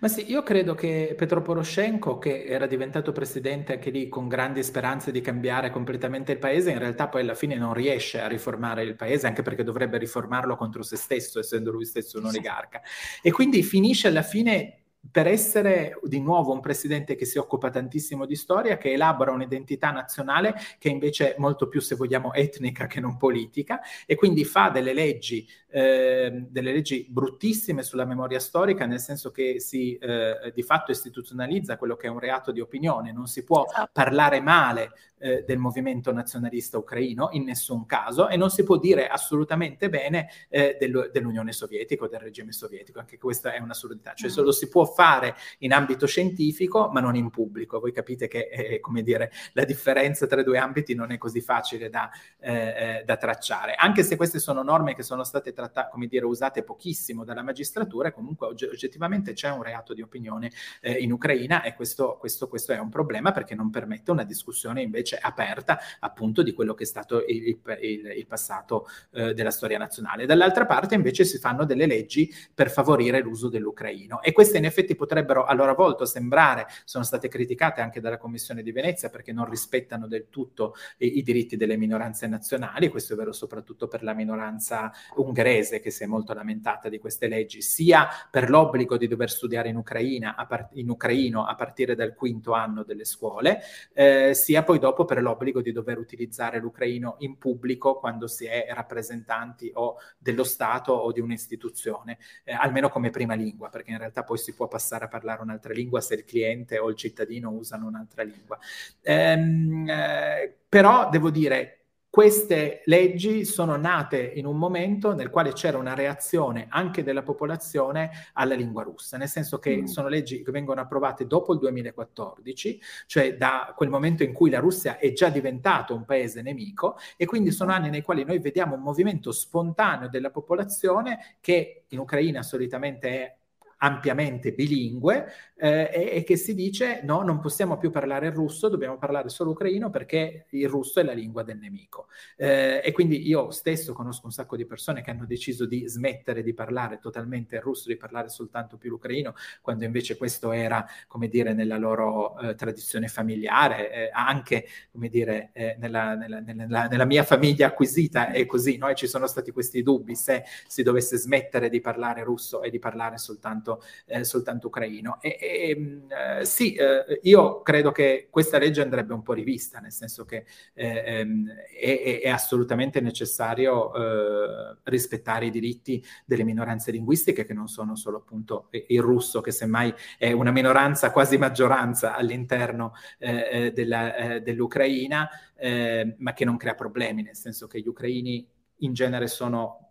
Ma sì, io credo che Petro Poroshenko, che era diventato presidente anche lì con grandi speranze di cambiare completamente il paese, in realtà poi alla fine non riesce a riformare il paese, anche perché dovrebbe riformarlo contro se stesso, essendo lui stesso un oligarca. E quindi finisce alla fine per essere di nuovo un presidente che si occupa tantissimo di storia, che elabora un'identità nazionale che invece è molto più, se vogliamo, etnica che non politica, e quindi fa delle leggi, eh, delle leggi bruttissime sulla memoria storica, nel senso che si eh, di fatto istituzionalizza quello che è un reato di opinione, non si può esatto. parlare male eh, del movimento nazionalista ucraino in nessun caso e non si può dire assolutamente bene eh, del, dell'Unione Sovietica o del regime sovietico, anche questa è un'assurdità, cioè solo si può fare in ambito scientifico ma non in pubblico. Voi capite che eh, come dire, la differenza tra i due ambiti non è così facile da, eh, eh, da tracciare, anche se queste sono norme che sono state trattate, come dire, usate pochissimo dalla magistratura, comunque ogge- oggettivamente c'è un reato di opinione eh, in Ucraina e questo, questo, questo è un problema perché non permette una discussione invece aperta appunto di quello che è stato il, il, il passato eh, della storia nazionale. Dall'altra parte invece si fanno delle leggi per favorire l'uso dell'ucraino e queste in effetti potrebbero a loro volta sembrare, sono state criticate anche dalla Commissione di Venezia perché non rispettano del tutto i, i diritti delle minoranze nazionali, questo è vero soprattutto per la minoranza ungherese che si è molto lamentata di queste leggi, sia per l'obbligo di dover studiare in, Ucraina, part- in ucraino a partire dal quinto anno delle scuole, eh, sia poi dopo per l'obbligo di dover utilizzare l'ucraino in pubblico quando si è rappresentanti o dello Stato o di un'istituzione, eh, almeno come prima lingua, perché in realtà poi si può passare a parlare un'altra lingua se il cliente o il cittadino usano un'altra lingua. Ehm, eh, però devo dire, queste leggi sono nate in un momento nel quale c'era una reazione anche della popolazione alla lingua russa, nel senso che mm. sono leggi che vengono approvate dopo il 2014, cioè da quel momento in cui la Russia è già diventato un paese nemico e quindi sono anni nei quali noi vediamo un movimento spontaneo della popolazione che in Ucraina solitamente è ampiamente bilingue eh, e, e, che si dice no, non possiamo più parlare russo, dobbiamo parlare solo ucraino perché il russo è la lingua del nemico. Eh, e quindi io stesso conosco un sacco di persone che hanno deciso di smettere di parlare totalmente il russo, di parlare soltanto più l'ucraino, quando invece questo era, come dire, nella loro eh, tradizione familiare, eh, anche, come dire, eh, nella, nella, nella, nella, mia famiglia acquisita è così, no? ci sono stati questi dubbi se si dovesse smettere di parlare russo e di parlare soltanto soltanto, eh, soltanto ucraino. E, e mm, eh, sì, eh, io credo che questa legge andrebbe un po' rivista, nel senso che eh, ehm, è, è, assolutamente necessario rispettare i diritti delle minoranze linguistiche che non sono solo appunto il russo, che semmai è una minoranza quasi maggioranza all'interno della, dell'Ucraina, ma che non crea problemi, nel senso che gli ucraini in genere sono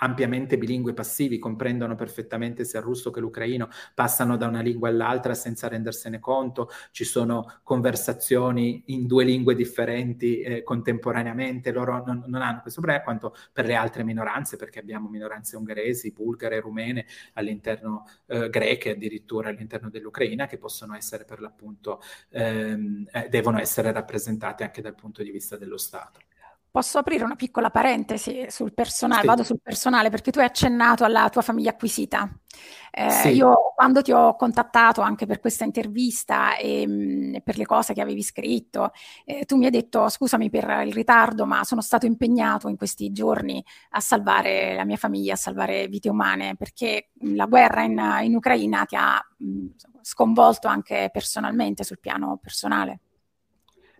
ampiamente bilingui passivi, comprendono perfettamente sia il russo che l'ucraino, passano da una lingua all'altra senza rendersene conto, ci sono conversazioni in due lingue differenti eh, contemporaneamente, loro non, non, hanno questo problema quanto per le altre minoranze, perché abbiamo minoranze ungheresi, bulgare, rumene all'interno, eh, greche addirittura all'interno dell'Ucraina, che possono essere per l'appunto, ehm, eh, devono essere rappresentate anche dal punto di vista dello Stato. Posso aprire una piccola parentesi sul personale? Sì. Vado sul personale perché tu hai accennato alla tua famiglia acquisita. Eh, sì. Io quando ti ho contattato anche per questa intervista e mh, per le cose che avevi scritto, eh, tu mi hai detto scusami per il ritardo, ma sono stato impegnato in questi giorni a salvare la mia famiglia, a salvare vite umane, perché la guerra in, in Ucraina ti ha mh, sconvolto anche personalmente, sul piano personale.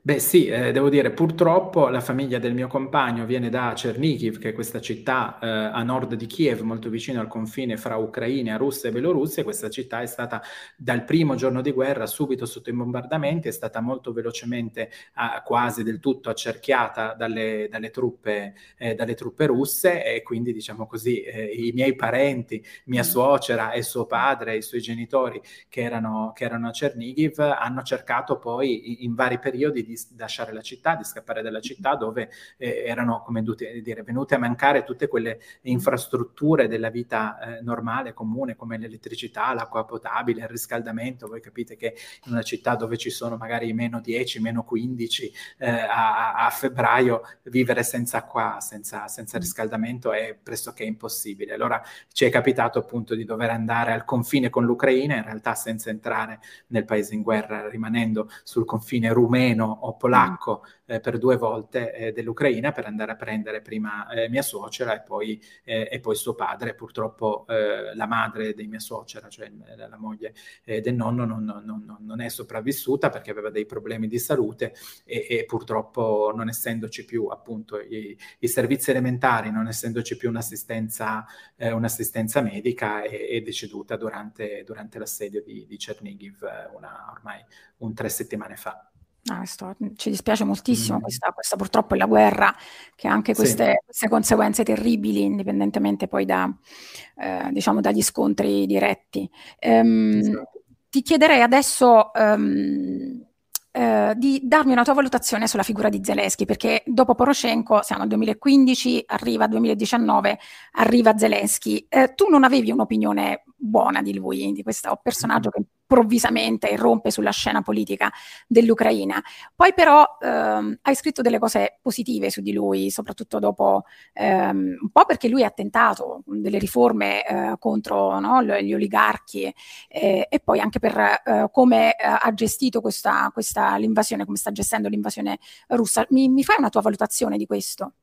Beh sì, eh, devo dire, purtroppo la famiglia del mio compagno viene da Chernihiv, che è questa città eh, a nord di Kiev, molto vicino al confine fra Ucraina, Russia e Bielorussia. Questa città è stata dal primo giorno di guerra subito sotto i bombardamenti, è stata molto velocemente, eh, quasi del tutto accerchiata dalle, dalle, truppe, eh, dalle truppe, russe e quindi diciamo così eh, i miei parenti, mia mm. suocera e suo padre, i suoi genitori che erano, che erano a Chernihiv hanno cercato poi in vari periodi di lasciare la città, di scappare dalla città dove eh, erano, come dire, venute a mancare tutte quelle infrastrutture della vita eh, normale, comune, come l'elettricità, l'acqua potabile, il riscaldamento. Voi capite che in una città dove ci sono magari meno 10, meno 15 eh, a, a, febbraio, vivere senza acqua, senza, senza riscaldamento è pressoché impossibile. Allora ci è capitato appunto di dover andare al confine con l'Ucraina, in realtà senza entrare nel paese in guerra, rimanendo sul confine rumeno o polacco eh, per due volte eh, dell'Ucraina per andare a prendere prima eh, mia suocera e poi, eh, e poi, suo padre. Purtroppo eh, la madre di mia suocera, cioè la, moglie del nonno, non, non, non, è sopravvissuta perché aveva dei problemi di salute e, e purtroppo non essendoci più appunto i, i, servizi elementari, non essendoci più un'assistenza, un'assistenza medica, è, è deceduta durante, durante l'assedio di, di Chernihiv una, ormai un tre settimane fa. Ah, sto, ci dispiace moltissimo, mm. questa, questa, purtroppo è la guerra che ha anche queste, sì. queste conseguenze terribili, indipendentemente poi da, eh, diciamo, dagli scontri diretti. Um, sì. Ti chiederei adesso um, eh, di darmi una tua valutazione sulla figura di Zelensky, perché dopo Poroshenko siamo al 2015, arriva 2019, arriva Zelensky. Eh, tu non avevi un'opinione buona di lui, di questo personaggio che improvvisamente irrompe sulla scena politica dell'Ucraina. Poi però ehm, hai scritto delle cose positive su di lui, soprattutto dopo ehm, un po' perché lui ha tentato delle riforme eh, contro no, gli oligarchi eh, e poi anche per eh, come eh, ha gestito questa, questa, l'invasione, come sta gestendo l'invasione russa. Mi, mi fai una tua valutazione di questo?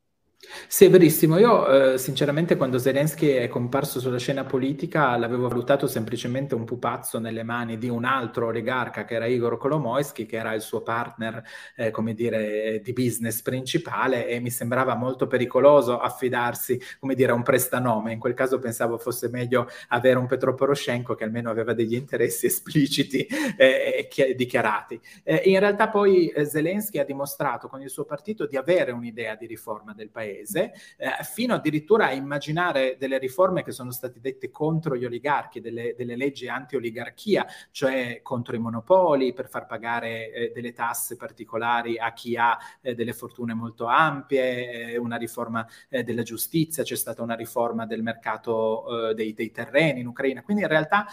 Sì, verissimo. Io eh, sinceramente quando Zelensky è comparso sulla scena politica l'avevo valutato semplicemente un pupazzo nelle mani di un altro oligarca che era Igor Kolomoisky, che era il suo partner, eh, come dire, di business principale e mi sembrava molto pericoloso affidarsi, come dire, a un prestanome. In quel caso pensavo fosse meglio avere un Petro Poroshenko che almeno aveva degli interessi espliciti eh, e dichiarati. Eh, in realtà poi eh, Zelensky ha dimostrato con il suo partito di avere un'idea di riforma del paese paese, eh, fino addirittura a immaginare delle riforme che sono state dette contro gli oligarchi, delle, delle leggi anti-oligarchia, cioè contro i monopoli, per far pagare eh, delle tasse particolari a chi ha eh, delle fortune molto ampie, eh, una riforma eh, della giustizia, c'è stata una riforma del mercato eh, dei, dei, terreni in Ucraina. Quindi in realtà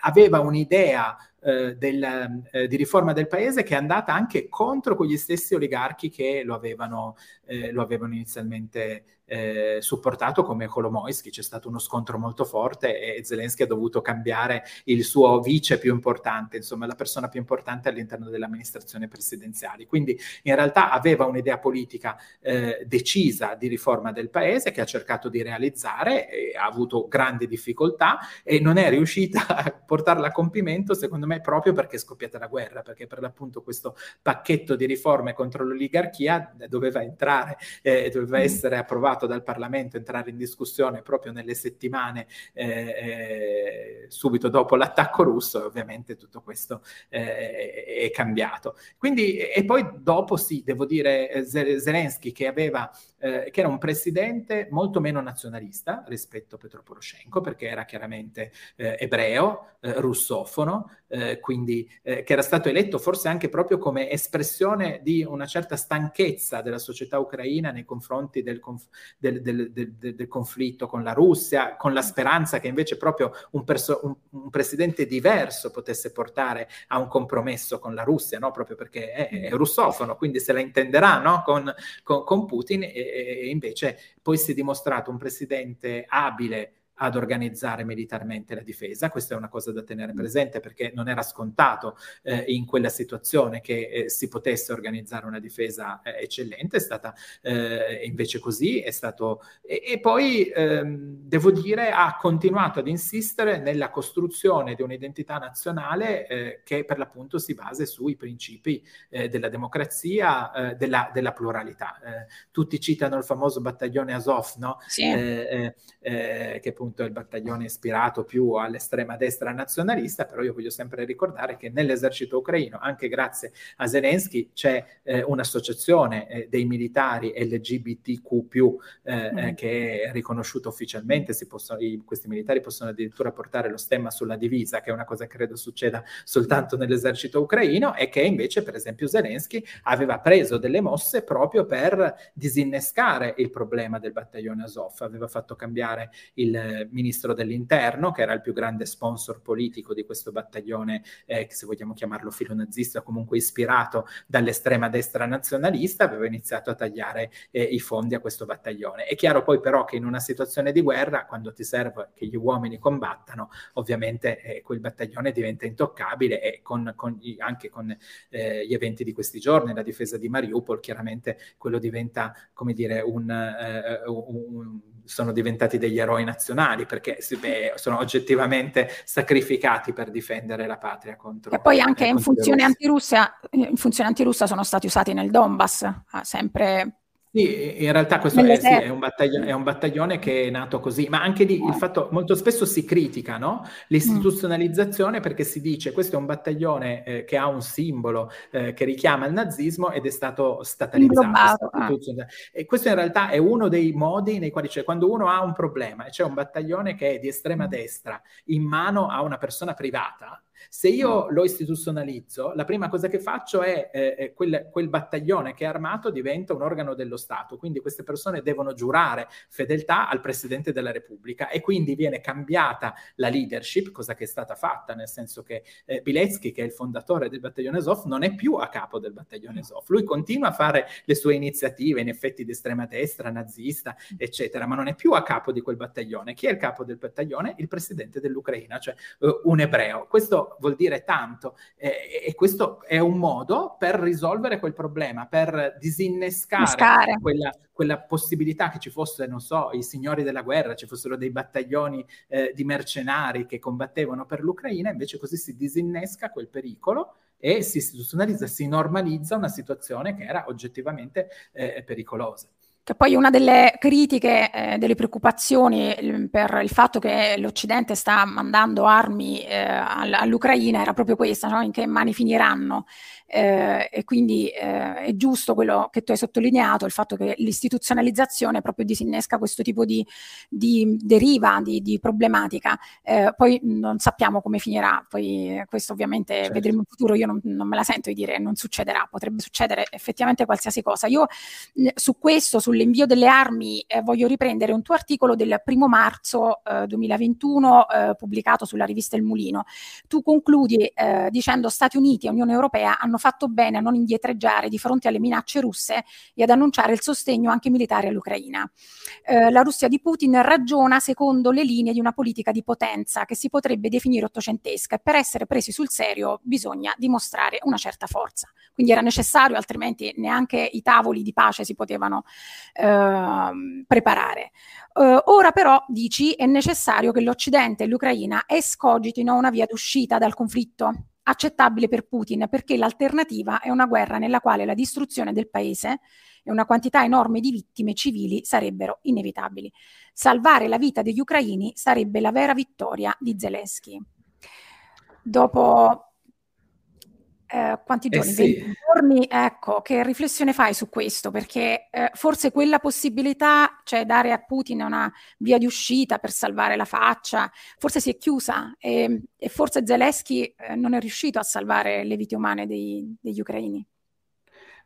aveva un'idea eh, del, eh, di riforma del paese che è andata anche contro quegli stessi oligarchi che lo avevano, eh, lo avevano inizialmente eh, supportato come Kolomoisky, c'è stato uno scontro molto forte e Zelensky ha dovuto cambiare il suo vice più importante, insomma la persona più importante all'interno delle amministrazioni presidenziali. Quindi in realtà aveva un'idea politica eh, decisa di riforma del paese che ha cercato di realizzare, ha avuto grandi difficoltà e non è riuscita a portarla a compimento secondo me proprio perché è scoppiata la guerra, perché per l'appunto questo pacchetto di riforme contro l'oligarchia doveva entrare, eh, doveva mm. essere approvato approvato dal Parlamento entrare in discussione proprio nelle settimane eh, eh, subito dopo l'attacco russo e ovviamente tutto questo eh, è cambiato. Quindi, e poi dopo sì, devo dire, eh, Zelensky che aveva eh, che era un presidente molto meno nazionalista rispetto a Petro Poroshenko, perché era chiaramente eh, ebreo, eh, russofono, eh, quindi eh, che era stato eletto forse anche proprio come espressione di una certa stanchezza della società ucraina nei confronti del, conf- del, del, del conflitto con la Russia, con la speranza che invece proprio un, perso- un, un, presidente diverso potesse portare a un compromesso con la Russia, no? proprio perché è, è russofono, quindi se la intenderà no? con, con, con Putin. E, invece poi si è dimostrato un presidente abile ad organizzare militarmente la difesa. Questa è una cosa da tenere mm. presente perché non era scontato eh, in quella situazione che eh, si potesse organizzare una difesa eh, eccellente, è stata eh, invece così, è stato... E, e poi ehm, devo dire ha continuato ad insistere nella costruzione di un'identità nazionale eh, che per l'appunto si basa sui principi eh, della democrazia, della, della, pluralità. tutti citano il famoso battaglione Azov, no? Sì. che appunto appunto il battaglione ispirato più all'estrema destra nazionalista, però io voglio sempre ricordare che nell'esercito ucraino, anche grazie a Zelensky, c'è eh, un'associazione eh, dei militari LGBTQ+, eh, mm. che è riconosciuta ufficialmente, possono, i, questi militari possono addirittura portare lo stemma sulla divisa, che è una cosa che credo succeda soltanto nell'esercito ucraino, e che invece, per esempio, Zelensky aveva preso delle mosse proprio per disinnescare il problema del battaglione Azov, aveva fatto cambiare il ministro dell'interno, che era il più grande sponsor politico di questo battaglione, eh, se vogliamo chiamarlo filonazista, comunque ispirato dall'estrema destra nazionalista, aveva iniziato a tagliare eh, i fondi a questo battaglione. È chiaro poi però che in una situazione di guerra, quando ti serve che gli uomini combattano, ovviamente eh, quel battaglione diventa intoccabile e con, con anche con eh, gli eventi di questi giorni, la difesa di Mariupol, chiaramente quello diventa, come dire, un, eh, un sono diventati degli eroi nazionali perché beh, sono oggettivamente sacrificati per difendere la patria contro E poi anche eh, in funzione antirussa, in funzione antirussa sono stati usati nel Donbass, ah, sempre sì, in realtà questo è, sì, è, un è, un battaglione che è nato così, ma anche lì il fatto, molto spesso si critica no? l'istituzionalizzazione perché si dice questo è un battaglione eh, che ha un simbolo eh, che richiama il nazismo ed è stato statalizzato. Ah. E questo in realtà è uno dei modi nei quali c'è, quando uno ha un problema e c'è un battaglione che è di estrema destra in mano a una persona privata, se io lo istituzionalizzo, la prima cosa che faccio è eh, quel, quel, battaglione che è armato diventa un organo dello Stato, quindi queste persone devono giurare fedeltà al Presidente della Repubblica e quindi viene cambiata la leadership, cosa che è stata fatta, nel senso che eh, Biletsky, che è il fondatore del battaglione Azov, non è più a capo del battaglione Azov, lui continua a fare le sue iniziative, in effetti di estrema destra, nazista, eccetera, ma non è più a capo di quel battaglione. Chi è il capo del battaglione? Il Presidente dell'Ucraina, cioè uh, un ebreo. Questo vuol dire tanto eh, e questo è un modo per risolvere quel problema, per disinnescare quella, quella, possibilità che ci fosse, non so, i signori della guerra, ci fossero dei battaglioni eh, di mercenari che combattevano per l'Ucraina, invece così si disinnesca quel pericolo e si istituzionalizza, si normalizza una situazione che era oggettivamente eh, pericolosa. Che poi una delle critiche, eh, delle preoccupazioni eh, per il fatto che l'Occidente sta mandando armi eh, all'Ucraina era proprio questa, no? in che mani finiranno eh, e quindi eh, è giusto quello che tu hai sottolineato, il fatto che l'istituzionalizzazione proprio disinnesca questo tipo di, di deriva, di, di problematica. Eh, poi non sappiamo come finirà, poi questo ovviamente certo. vedremo in futuro, io non, non, me la sento di dire non succederà, potrebbe succedere effettivamente qualsiasi cosa. Io su questo, sul sull'invio delle armi eh, voglio riprendere un tuo articolo del primo marzo eh, 2021 eh, pubblicato sulla rivista Il Mulino. Tu concludi eh, dicendo Stati Uniti e Unione Europea hanno fatto bene a non indietreggiare di fronte alle minacce russe e ad annunciare il sostegno anche militare all'Ucraina. Eh, la Russia di Putin ragiona secondo le linee di una politica di potenza che si potrebbe definire ottocentesca e per essere presi sul serio bisogna dimostrare una certa forza. Quindi era necessario, altrimenti neanche i tavoli di pace si potevano eh, preparare. Uh, ora però, dici, è necessario che l'Occidente e l'Ucraina escogitino una via d'uscita dal conflitto accettabile per Putin, perché l'alternativa è una guerra nella quale la distruzione del paese e una quantità enorme di vittime civili sarebbero inevitabili. Salvare la vita degli ucraini sarebbe la vera vittoria di Zelensky. Dopo eh, quanti giorni? Eh sì. Giorni, ecco, che riflessione fai su questo? Perché eh, forse quella possibilità, cioè dare a Putin una via di uscita per salvare la faccia, forse si è chiusa e, e forse Zelensky eh, non è riuscito a salvare le vite umane dei, degli ucraini.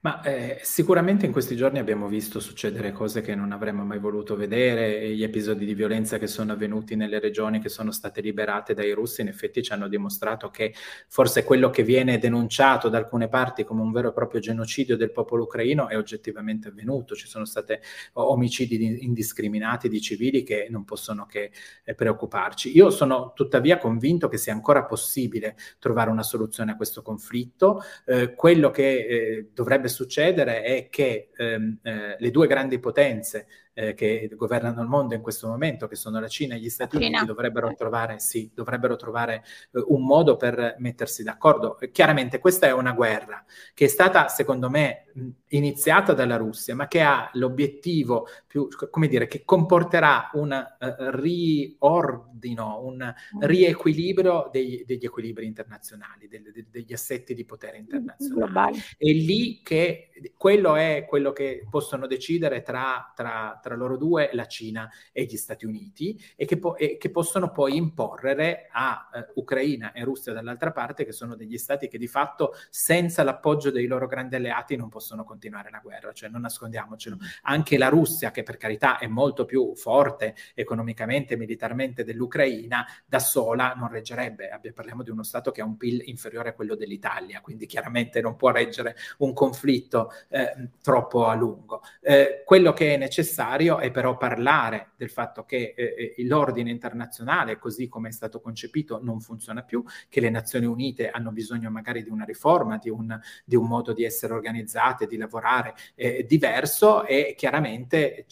Ma eh, sicuramente in questi giorni abbiamo visto succedere cose che non avremmo mai voluto vedere, gli episodi di violenza che sono avvenuti nelle regioni che sono state liberate dai russi in effetti ci hanno dimostrato che forse quello che viene denunciato da alcune parti come un vero e proprio genocidio del popolo ucraino è oggettivamente avvenuto, ci sono stati omicidi indiscriminati di civili che non possono che eh, preoccuparci. Io sono tuttavia convinto che sia ancora possibile trovare una soluzione a questo conflitto, eh, quello che eh, dovrebbe succedere è che ehm, eh, le due grandi potenze eh, che governano il mondo in questo momento, che sono la Cina e gli Stati Cina. Uniti, dovrebbero trovare, sì, dovrebbero trovare eh, un modo per mettersi d'accordo. Chiaramente questa è una guerra che è stata, secondo me, iniziata dalla Russia, ma che ha l'obiettivo più, come dire, che comporterà un uh, riordino, un mm. riequilibrio dei, degli equilibri internazionali, dei, degli assetti di potere internazionali. Globali. E lì che quello è quello che possono decidere tra, tra, tra loro due la Cina e gli Stati Uniti e che, po- e che possono poi imporre a uh, Ucraina e Russia dall'altra parte, che sono degli stati che di fatto senza l'appoggio dei loro grandi alleati non possono continuare la guerra, cioè non nascondiamocelo. Anche la Russia, che per carità è molto più forte economicamente e militarmente dell'Ucraina, da sola non reggerebbe. Parliamo di uno Stato che ha un PIL inferiore a quello dell'Italia, quindi chiaramente non può reggere un conflitto eh, troppo a lungo. Eh, quello che è necessario è però parlare del fatto che eh, eh, l'ordine internazionale, così come è stato concepito, non funziona più, che le Nazioni Unite hanno bisogno magari di una riforma, di un, di un modo di essere organizzate, di lavorare eh, diverso e chiaramente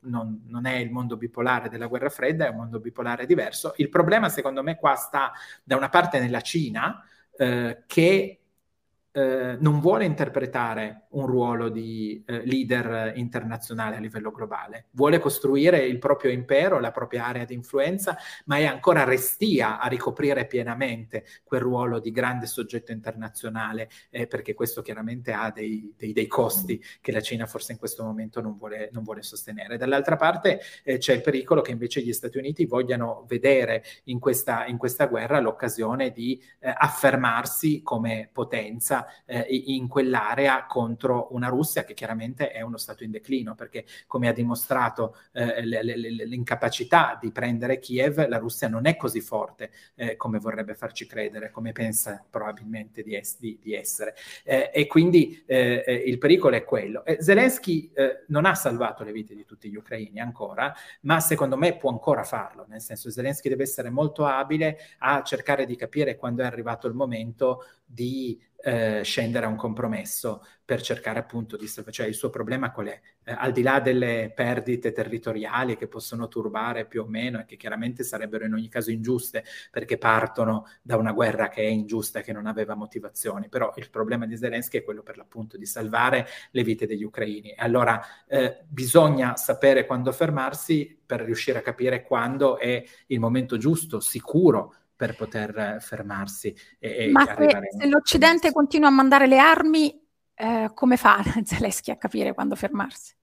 non, non, è il mondo bipolare della guerra fredda, è un mondo bipolare diverso. Il problema secondo me qua sta da una parte nella Cina eh, che eh, non vuole interpretare un ruolo di eh, leader internazionale a livello globale, vuole costruire il proprio impero, la propria area di influenza, ma è ancora restia a ricoprire pienamente quel ruolo di grande soggetto internazionale, eh, perché questo chiaramente ha dei, dei, dei, costi che la Cina forse in questo momento non vuole, non vuole sostenere. Dall'altra parte eh, c'è il pericolo che invece gli Stati Uniti vogliano vedere in questa, in questa guerra l'occasione di eh, affermarsi come potenza eh, in quell'area contro una Russia che chiaramente è uno Stato in declino, perché come ha dimostrato eh, le, le, l'incapacità di prendere Kiev, la Russia non è così forte eh, come vorrebbe farci credere, come pensa probabilmente di, es- di, di essere. Eh, e quindi eh, eh, il pericolo è quello. Zelensky non ha salvato le vite di tutti gli ucraini ancora, ma secondo me può ancora farlo, nel senso Zelensky deve essere molto abile a cercare di capire quando è arrivato il momento di eh, scendere a un compromesso per cercare appunto di cioè il suo problema qual è? Eh, al di là delle perdite territoriali che possono turbare più o meno e che chiaramente sarebbero in ogni caso ingiuste perché partono da una guerra che è ingiusta che non aveva motivazioni, però il problema di Zelensky è quello per l'appunto di salvare le vite degli ucraini. Allora eh, bisogna sapere quando fermarsi per riuscire a capire quando è il momento giusto, sicuro per poter fermarsi. E, Ma se, se l'Occidente continua a mandare le armi, eh, come fa Zelensky a capire quando fermarsi?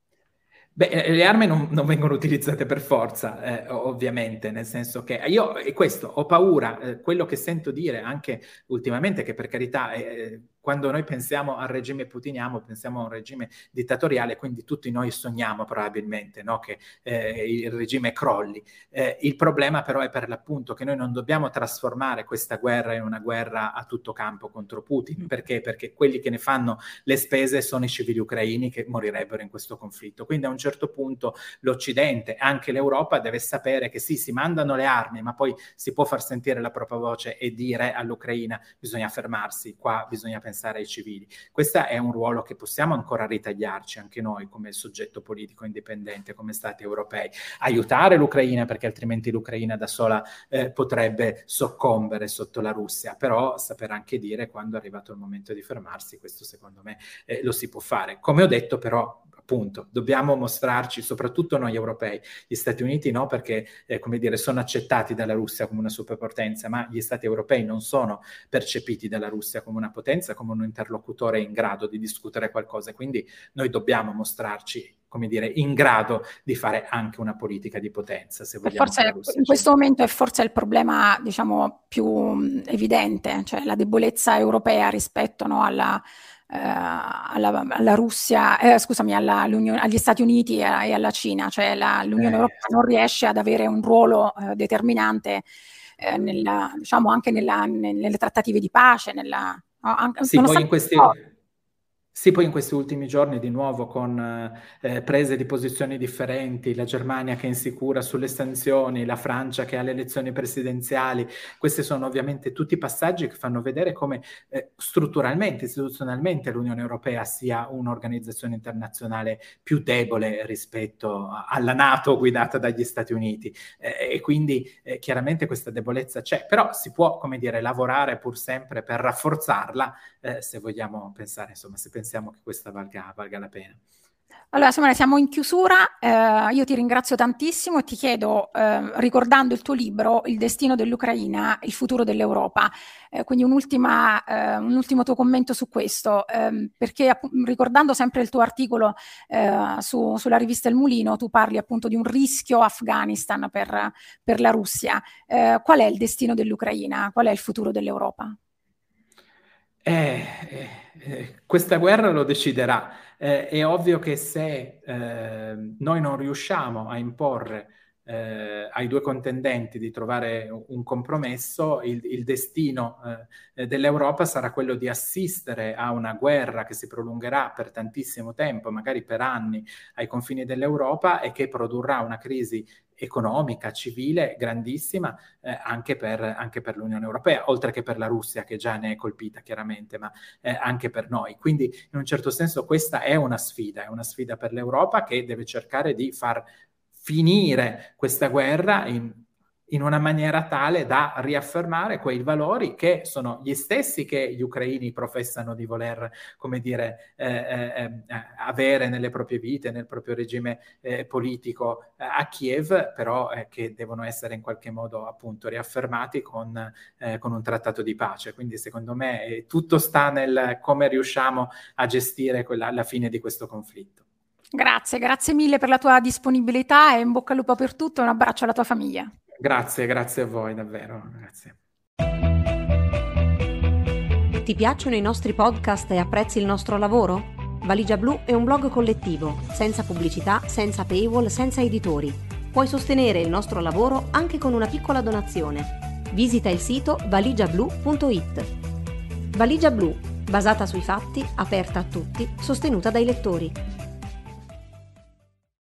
Beh, eh, le armi non, non, vengono utilizzate per forza, eh, ovviamente, nel senso che io, e questo, ho paura, eh, quello che sento dire anche ultimamente, che per carità eh, quando noi pensiamo al regime putiniano, pensiamo a un regime dittatoriale, quindi tutti noi sogniamo probabilmente no? che eh, il regime crolli. Eh, il problema però è per l'appunto che noi non dobbiamo trasformare questa guerra in una guerra a tutto campo contro Putin. Mm. Perché? Perché quelli che ne fanno le spese sono i civili ucraini che morirebbero in questo conflitto. Quindi a un certo punto l'Occidente, anche l'Europa, deve sapere che sì, si mandano le armi, ma poi si può far sentire la propria voce e dire all'Ucraina bisogna fermarsi, qua bisogna pensare ai civili. Questo è un ruolo che possiamo ancora ritagliarci anche noi come soggetto politico indipendente, come Stati europei. Aiutare l'Ucraina perché altrimenti l'Ucraina da sola eh, potrebbe soccombere sotto la Russia, però saper anche dire quando è arrivato il momento di fermarsi, questo secondo me eh, lo si può fare. Come ho detto però appunto, dobbiamo mostrarci, soprattutto noi europei, gli Stati Uniti no, perché, eh, come dire, sono accettati dalla Russia come una superpotenza, ma gli Stati europei non sono percepiti dalla Russia come una potenza, come un interlocutore in grado di discutere qualcosa. Quindi noi dobbiamo mostrarci come dire, in grado di fare anche una politica di potenza, se vogliamo. Forse in questo momento è forse il problema, diciamo, più evidente, cioè la debolezza europea rispetto no, alla alla, alla, Russia, eh, scusami, alla, agli Stati Uniti e, e, alla Cina, cioè la, l'Unione eh, Europea non riesce ad avere un ruolo eh, determinante eh, nella, diciamo anche nella, nelle trattative di pace, nella, anche, sì, poi in questi, sì, poi in questi ultimi giorni di nuovo con eh, prese di posizioni differenti, la Germania che è insicura sulle sanzioni, la Francia che ha le elezioni presidenziali, questi sono ovviamente tutti passaggi che fanno vedere come eh, strutturalmente, istituzionalmente l'Unione Europea sia un'organizzazione internazionale più debole rispetto alla Nato guidata dagli Stati Uniti. Eh, e quindi eh, chiaramente questa debolezza c'è, però si può, come dire, lavorare pur sempre per rafforzarla eh, se vogliamo pensare, insomma, se pensiamo che questa valga, valga la pena. Allora Simone, siamo in chiusura, eh, io ti ringrazio tantissimo e ti chiedo, eh, ricordando il tuo libro, Il destino dell'Ucraina, il futuro dell'Europa, eh, quindi eh, un ultimo tuo commento su questo, ehm, perché ricordando sempre il tuo articolo eh, su, sulla rivista Il Mulino, tu parli appunto di un rischio Afghanistan per, per la Russia. Eh, qual è il destino dell'Ucraina? Qual è il futuro dell'Europa? Eh, eh, eh, questa guerra lo deciderà. Eh, è ovvio che se eh, noi non riusciamo a imporre eh, ai due contendenti di trovare un compromesso, il, il destino eh, dell'Europa sarà quello di assistere a una guerra che si prolungherà per tantissimo tempo, magari per anni, ai confini dell'Europa e che produrrà una crisi economica, civile grandissima eh, anche, per, anche, per, l'Unione Europea, oltre che per la Russia che già ne è colpita chiaramente, ma eh, anche per noi. Quindi in un certo senso questa è una sfida, è una sfida per l'Europa che deve cercare di far finire questa guerra in, in una maniera tale da riaffermare quei valori che sono gli stessi che gli ucraini professano di voler, come dire, eh, eh, eh avere nelle proprie vite, nel proprio regime eh, politico eh, a Kiev, però eh, che devono essere in qualche modo appunto riaffermati con, con un trattato di pace. Quindi secondo me tutto sta nel come riusciamo a gestire quella, la fine di questo conflitto. Grazie, grazie mille per la tua disponibilità e in bocca al lupo per tutto e un abbraccio alla tua famiglia. Grazie, grazie a voi davvero. Grazie. Ti piacciono i nostri podcast e apprezzi il nostro lavoro? Valigia Blu è un blog collettivo, senza pubblicità, senza paywall, senza editori. Puoi sostenere il nostro lavoro anche con una piccola donazione. Visita il sito valigiablu.it. Valigia Blu, basata sui fatti, aperta a tutti, sostenuta dai lettori.